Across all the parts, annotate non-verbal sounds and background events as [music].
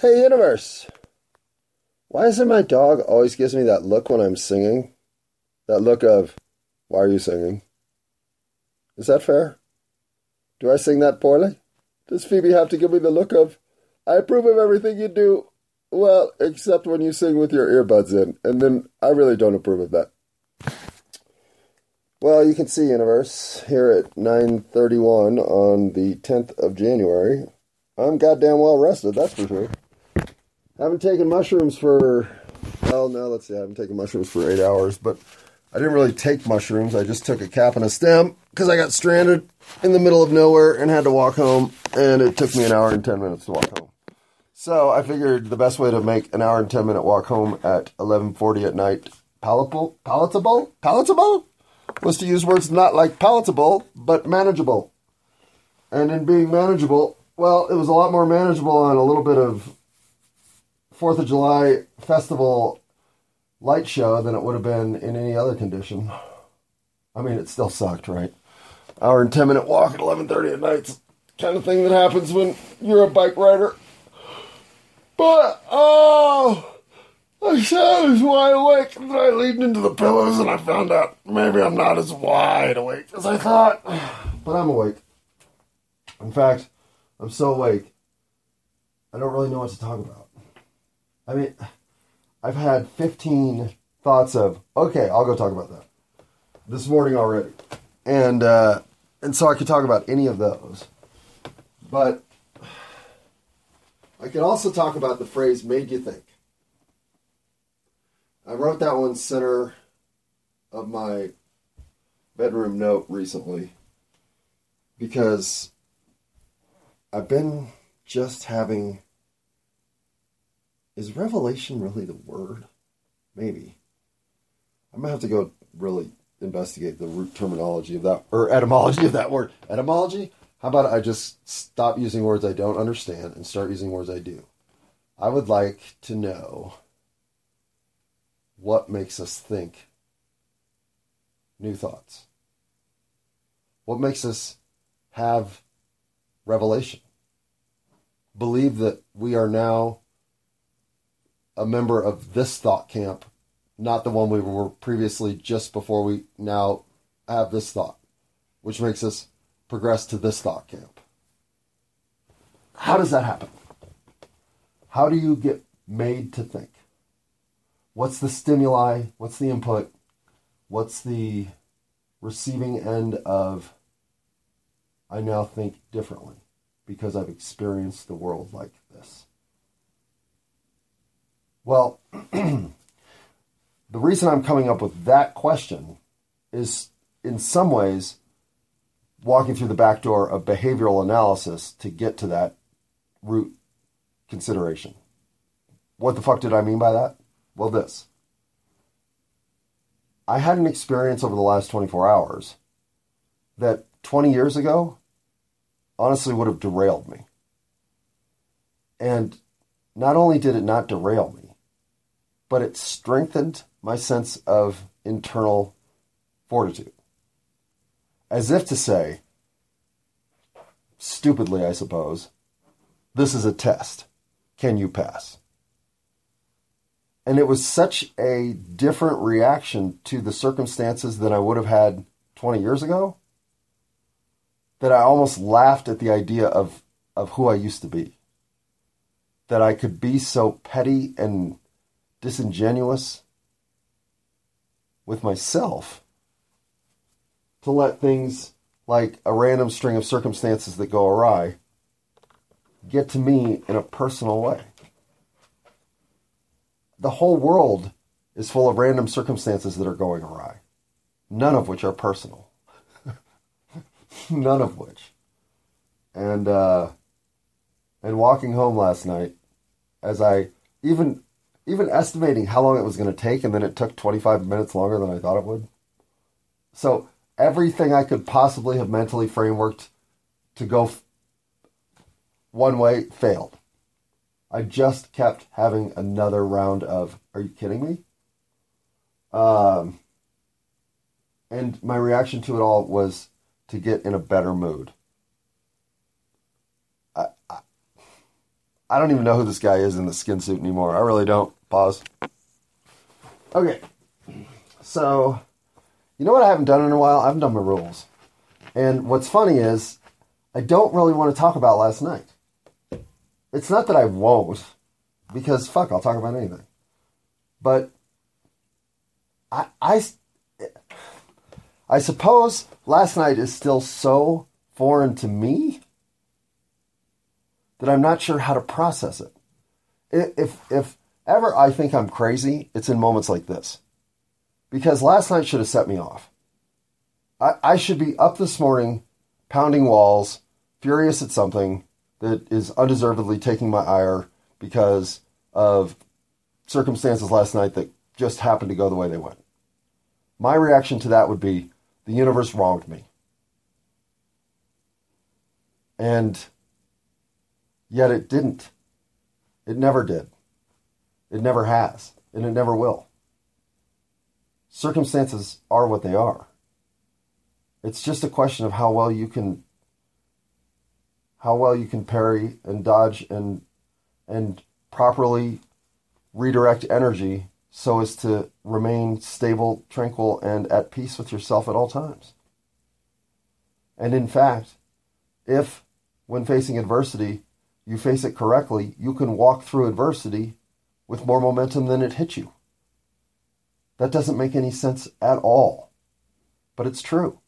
Hey, universe! Why is it my dog always gives me that look when I'm singing? That look of, why are you singing? Is that fair? Do I sing that poorly? Does Phoebe have to give me the look of, I approve of everything you do, well, except when you sing with your earbuds in, and then I really don't approve of that. Well, you can see Universe here at 9:31 on the 10th of January. I'm goddamn well rested, that's for sure. Haven't taken mushrooms for well, no, let's see. I haven't taken mushrooms for eight hours, but I didn't really take mushrooms. I just took a cap and a stem because I got stranded in the middle of nowhere and had to walk home, and it took me an hour and ten minutes to walk home. So I figured the best way to make an hour and ten minute walk home at 11:40 at night palatable, palatable, palatable, was to use words not like palatable but manageable. And in being manageable, well, it was a lot more manageable on a little bit of Fourth of July festival light show than it would have been in any other condition. I mean, it still sucked, right? Hour and ten minute walk at eleven thirty at night, kind of thing that happens when you're a bike rider. But oh, I I was wide awake, and then I leaned into the pillows, and I found out maybe I'm not as wide awake as I thought. But I'm awake. In fact, I'm so awake, I don't really know what to talk about. I mean, I've had 15 thoughts of, okay, I'll go talk about that this morning already. And, uh, and so I could talk about any of those. But I could also talk about the phrase made you think. I wrote that one center of my bedroom note recently because I've been just having is revelation really the word? Maybe. I'm gonna have to go really investigate the root terminology of that or etymology of that word. Etymology? How about I just stop using words I don't understand and start using words I do? I would like to know what makes us think new thoughts. What makes us have revelation? Believe that we are now a member of this thought camp, not the one we were previously just before we now have this thought, which makes us progress to this thought camp. How does that happen? How do you get made to think? What's the stimuli? What's the input? What's the receiving end of I now think differently because I've experienced the world like this? Well, [clears throat] the reason I'm coming up with that question is in some ways walking through the back door of behavioral analysis to get to that root consideration. What the fuck did I mean by that? Well, this. I had an experience over the last 24 hours that 20 years ago honestly would have derailed me. And not only did it not derail me, but it strengthened my sense of internal fortitude. As if to say, stupidly, I suppose, this is a test. Can you pass? And it was such a different reaction to the circumstances that I would have had 20 years ago that I almost laughed at the idea of, of who I used to be. That I could be so petty and disingenuous with myself to let things like a random string of circumstances that go awry get to me in a personal way. The whole world is full of random circumstances that are going awry, none of which are personal. [laughs] none of which. And uh, and walking home last night, as I even even estimating how long it was going to take, and then it took 25 minutes longer than I thought it would. So everything I could possibly have mentally frameworked to go f- one way failed. I just kept having another round of, are you kidding me? Um, and my reaction to it all was to get in a better mood. I, I, I don't even know who this guy is in the skin suit anymore. I really don't. Pause. Okay. So, you know what I haven't done in a while? I haven't done my rules. And what's funny is, I don't really want to talk about last night. It's not that I won't, because fuck, I'll talk about anything. But I, I, I suppose last night is still so foreign to me that I'm not sure how to process it. If, if ever I think I'm crazy, it's in moments like this. Because last night should have set me off. I, I should be up this morning pounding walls, furious at something that is undeservedly taking my ire because of circumstances last night that just happened to go the way they went. My reaction to that would be the universe wronged me. And yet it didn't. It never did. It never has. And it never will. Circumstances are what they are. It's just a question of how well you can how well you can parry and dodge and and properly redirect energy so as to remain stable, tranquil, and at peace with yourself at all times. And in fact, if when facing adversity, you face it correctly, you can walk through adversity with more momentum than it hit you. That doesn't make any sense at all, but it's true.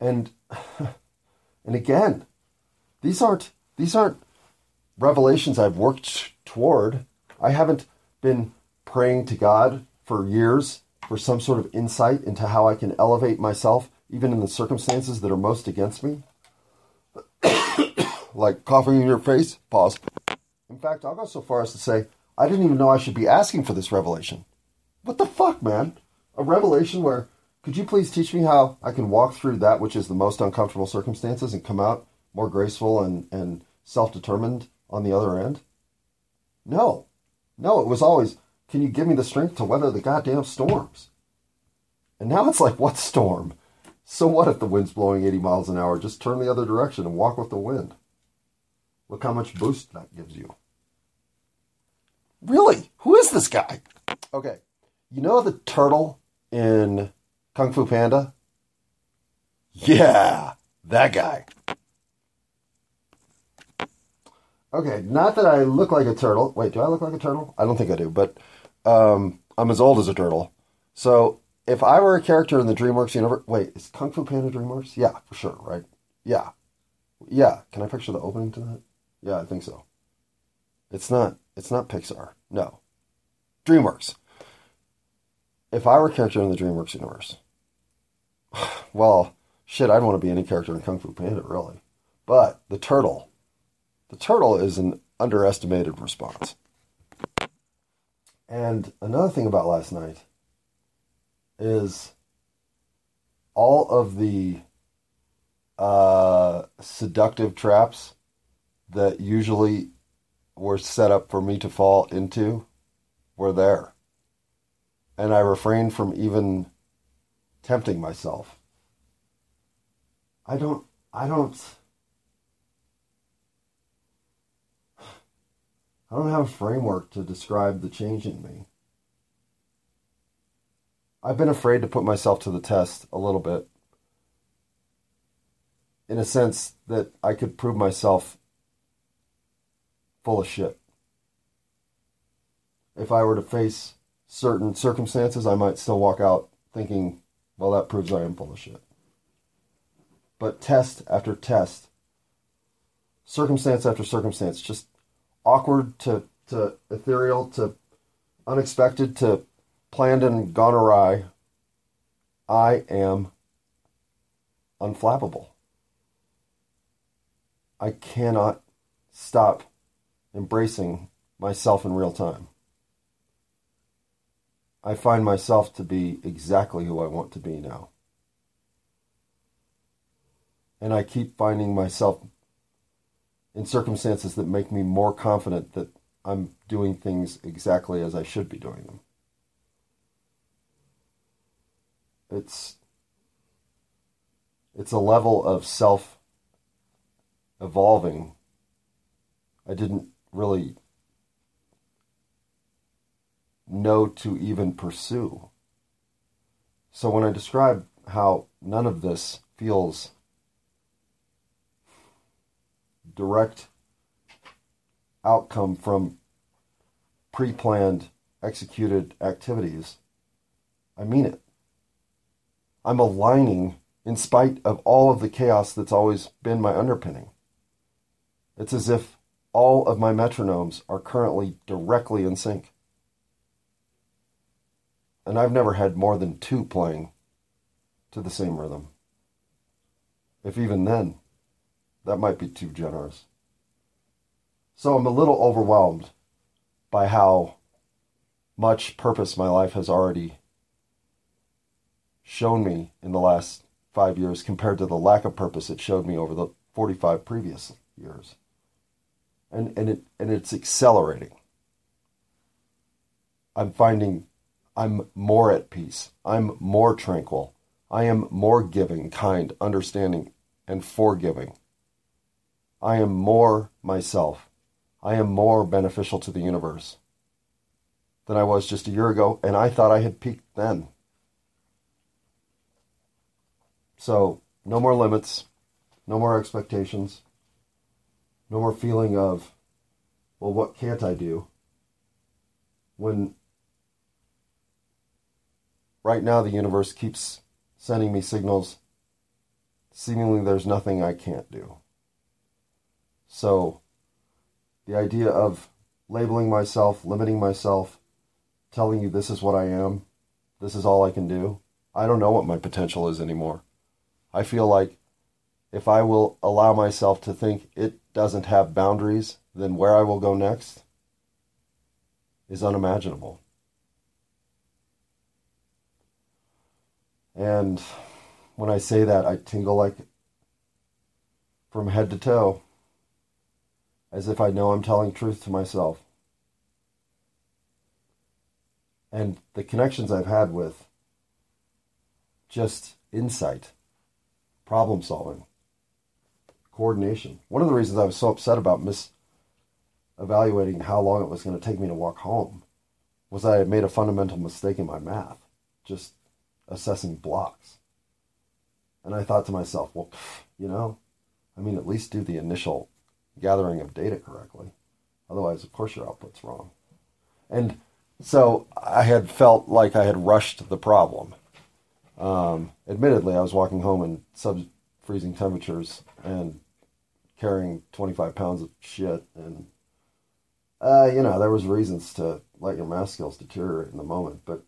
And [laughs] and again, these aren't these aren't revelations I've worked toward. I haven't been praying to God for years for some sort of insight into how I can elevate myself even in the circumstances that are most against me. Like coughing in your face, pause. In fact, I'll go so far as to say, I didn't even know I should be asking for this revelation. What the fuck, man? A revelation where, could you please teach me how I can walk through that which is the most uncomfortable circumstances and come out more graceful and, and self determined on the other end? No. No, it was always, can you give me the strength to weather the goddamn storms? And now it's like, what storm? So what if the wind's blowing 80 miles an hour? Just turn the other direction and walk with the wind. Look how much boost that gives you. Really? Who is this guy? Okay. You know the turtle in Kung Fu Panda? Yeah, that guy. Okay, not that I look like a turtle. Wait, do I look like a turtle? I don't think I do, but um, I'm as old as a turtle. So if I were a character in the DreamWorks universe, wait, is Kung Fu Panda DreamWorks? Yeah, for sure, right? Yeah, yeah. Can I picture the opening to that? Yeah, I think so. It's not. It's not Pixar. No, DreamWorks. If I were a character in the DreamWorks universe, [sighs] well, shit, I'd want to be any character in Kung Fu Panda, really. But the turtle, the turtle is an underestimated response. And another thing about last night is all of the uh, seductive traps that usually were set up for me to fall into were there. And I refrained from even tempting myself. I don't, I don't, I don't have a framework to describe the change in me. I've been afraid to put myself to the test a little bit in a sense that I could prove myself full of shit. If I were to face certain circumstances, I might still walk out thinking, well, that proves I am full of shit. But test after test, circumstance after circumstance, just awkward to, to ethereal to unexpected to planned and gone awry, I am unflappable. I cannot stop embracing myself in real time. I find myself to be exactly who I want to be now. And I keep finding myself in circumstances that make me more confident that I'm doing things exactly as I should be doing them. It's it's a level of self evolving I didn't really know to even pursue. So when I describe how none of this feels direct outcome from pre planned, executed activities, I mean it. I'm aligning in spite of all of the chaos that's always been my underpinning. It's as if all of my metronomes are currently directly in sync. And I've never had more than two playing to the same rhythm. If even then, that might be too generous. So I'm a little overwhelmed by how much purpose my life has already shown me in the last five years compared to the lack of purpose it showed me over the 45 previous years. And, and, it, and it's accelerating. I'm finding I'm more at peace. I'm more tranquil. I am more giving, kind, understanding, and forgiving. I am more myself. I am more beneficial to the universe than I was just a year ago, and I thought I had peaked then. So, no more limits, no more expectations, no more feeling of, well, what can't I do? When right now the universe keeps sending me signals, seemingly there's nothing I can't do. So, the idea of labeling myself, limiting myself, telling you this is what I am, this is all I can do, I don't know what my potential is anymore. I feel like if I will allow myself to think it doesn't have boundaries, then where I will go next is unimaginable. And when I say that, I tingle like from head to toe, as if I know I'm telling truth to myself. And the connections I've had with just insight, problem solving, coordination. One of the reasons I was so upset about mis evaluating how long it was going to take me to walk home was I had made a fundamental mistake in my math. Just assessing blocks. And I thought to myself, well, you know, I mean, at least do the initial gathering of data correctly. Otherwise, of course, your output's wrong. And so I had felt like I had rushed the problem. Um, admittedly, I was walking home in sub freezing temperatures and carrying 25 pounds of shit. And, uh, you know, there was reasons to let your math skills deteriorate in the moment. But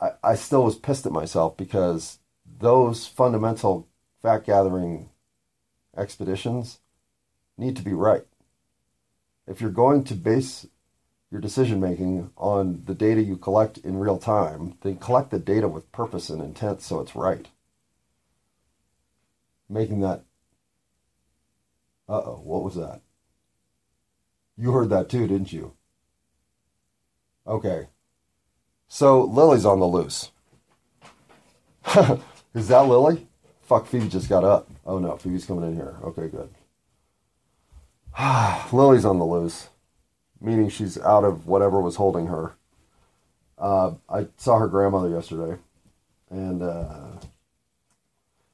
I, I still was pissed at myself because those fundamental fact gathering expeditions need to be right. If you're going to base your decision making on the data you collect in real time, then collect the data with purpose and intent so it's right. Making that. Uh oh, what was that? You heard that too, didn't you? Okay, so Lily's on the loose. [laughs] Is that Lily? Fuck, Phoebe just got up. Oh no, Phoebe's coming in here. Okay, good. [sighs] Lily's on the loose, meaning she's out of whatever was holding her. Uh, I saw her grandmother yesterday, and uh,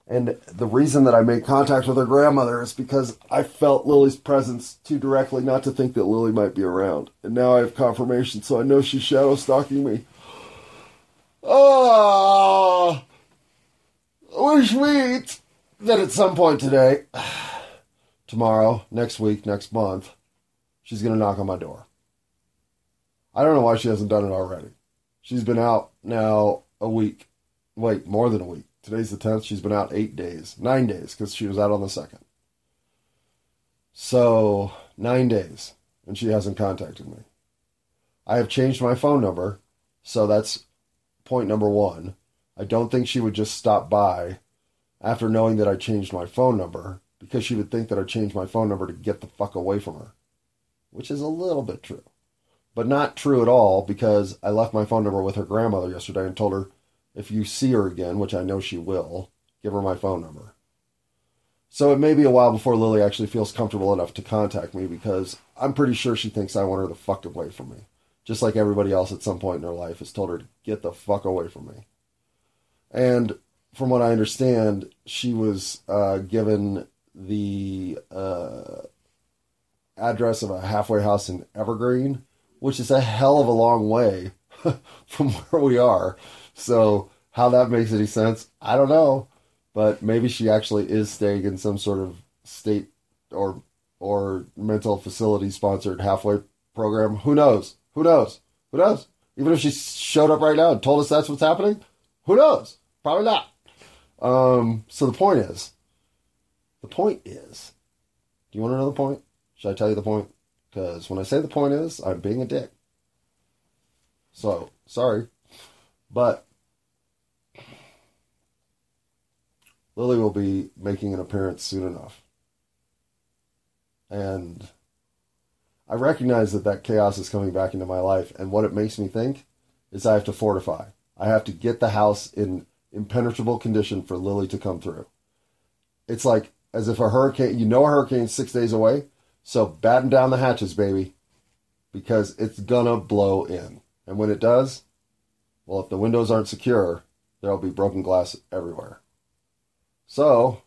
and the reason that I made contact with her grandmother is because I felt Lily's presence too directly not to think that Lily might be around. And now I have confirmation, so I know she's shadow stalking me. Oh, wish meet that at some point today, [sighs] tomorrow, next week, next month, she's going to knock on my door. I don't know why she hasn't done it already. She's been out now a week. Wait, more than a week. Today's the 10th. She's been out eight days, nine days, because she was out on the 2nd. So, nine days, and she hasn't contacted me. I have changed my phone number, so that's point number one. I don't think she would just stop by after knowing that I changed my phone number because she would think that I changed my phone number to get the fuck away from her, which is a little bit true. But not true at all because I left my phone number with her grandmother yesterday and told her if you see her again, which I know she will, give her my phone number. So it may be a while before Lily actually feels comfortable enough to contact me because I'm pretty sure she thinks I want her the fuck away from me. Just like everybody else at some point in her life has told her to get the fuck away from me. And from what I understand, she was uh, given the uh, address of a halfway house in Evergreen, which is a hell of a long way [laughs] from where we are. So, how that makes any sense, I don't know. But maybe she actually is staying in some sort of state or or mental facility sponsored halfway program. Who knows? Who knows? Who knows? Even if she showed up right now and told us that's what's happening, who knows? Probably not. Um, so the point is, the point is, do you want to know the point? Should I tell you the point? Because when I say the point is, I'm being a dick. So, sorry. But Lily will be making an appearance soon enough. And I recognize that that chaos is coming back into my life. And what it makes me think is I have to fortify. I have to get the house in impenetrable condition for Lily to come through. It's like as if a hurricane, you know, a hurricane's six days away. So batten down the hatches, baby, because it's gonna blow in. And when it does, well, if the windows aren't secure, there'll be broken glass everywhere. So,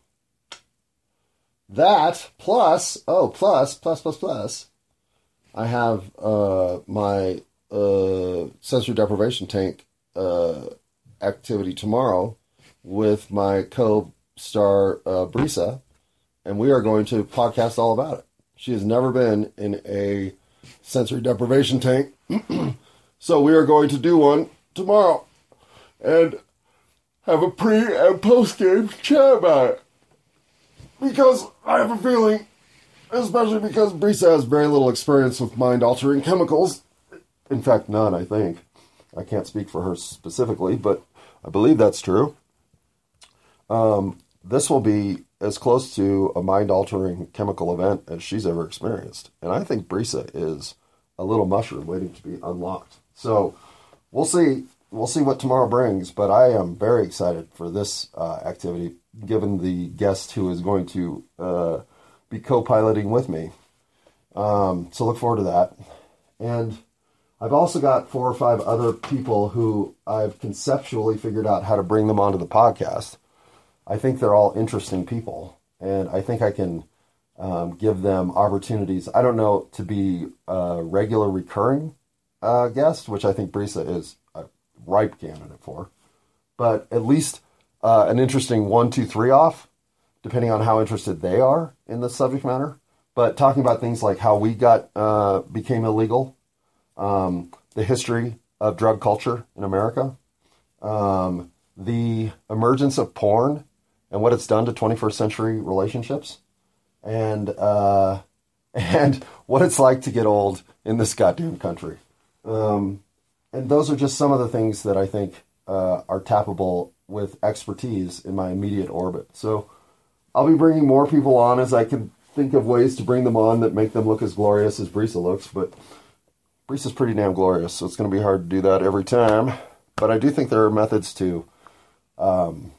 that plus, oh, plus, plus, plus, plus, I have uh, my uh, sensory deprivation tank uh, activity tomorrow with my co-star uh, Brisa, and we are going to podcast all about it. She has never been in a sensory deprivation tank, [clears throat] so we are going to do one tomorrow, and have a pre and post game chat about it. Because I have a feeling, especially because Brisa has very little experience with mind altering chemicals. In fact, none, I think. I can't speak for her specifically, but I believe that's true. Um, this will be as close to a mind altering chemical event as she's ever experienced. And I think Brisa is a little mushroom waiting to be unlocked. So we'll see. We'll see what tomorrow brings, but I am very excited for this uh, activity, given the guest who is going to uh, be co piloting with me. Um, so look forward to that. And I've also got four or five other people who I've conceptually figured out how to bring them onto the podcast. I think they're all interesting people, and I think I can um, give them opportunities. I don't know to be a regular recurring uh, guest, which I think Brisa is a ripe candidate for, but at least uh, an interesting one, two, three off, depending on how interested they are in the subject matter. But talking about things like how we got uh, became illegal um, the history of drug culture in America, um, the emergence of porn and what it's done to 21st century relationships, and uh, [laughs] and what it's like to get old in this goddamn country. Um, and those are just some of the things that I think uh, are tappable with expertise in my immediate orbit. So I'll be bringing more people on as I can think of ways to bring them on that make them look as glorious as Brisa looks, but is pretty damn glorious, so it's going to be hard to do that every time. But I do think there are methods to um,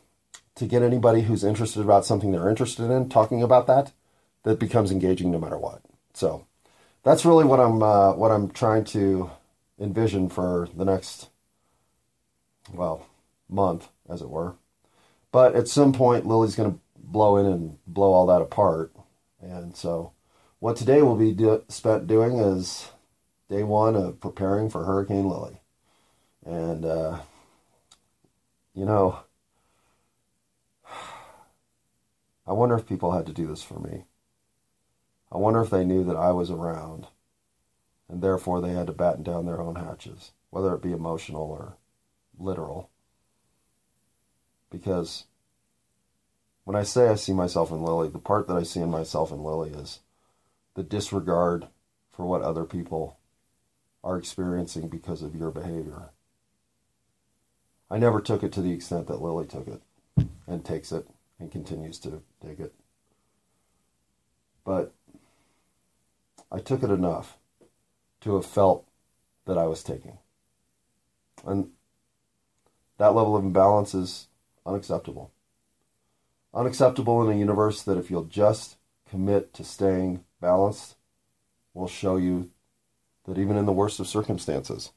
to get anybody who's interested about something they're interested in talking about that that becomes engaging no matter what. So that's really what I'm uh, what I'm trying to envision for the next well month, as it were. But at some point, Lily's going to blow in and blow all that apart, and so what today will be do- spent doing is day one of preparing for Hurricane Lily. And, uh, you know, [sighs] I wonder if people had to do this for me. I wonder if they knew that I was around and therefore they had to batten down their own hatches, whether it be emotional or literal. Because when I say I see myself in Lily, the part that I see in myself in Lily is the disregard for what other people are experiencing because of your behavior. I never took it to the extent that Lily took it and takes it and continues to take it. But I took it enough to have felt that I was taking. And that level of imbalance is unacceptable. unacceptable in a universe that if you'll just commit to staying balanced, will show you that even in the worst of circumstances,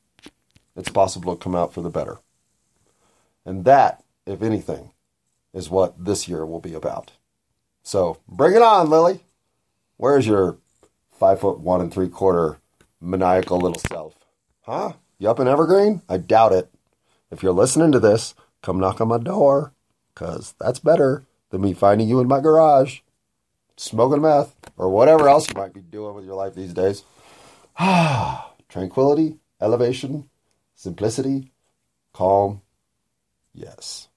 it's possible to come out for the better. And that, if anything, is what this year will be about. So bring it on, Lily. Where's your five foot one and three quarter maniacal little self? Huh? You up in Evergreen? I doubt it. If you're listening to this, come knock on my door, because that's better than me finding you in my garage, smoking meth, or whatever else you might be doing with your life these days. Ah [sighs] Tranquility, elevation, simplicity, calm. Yes.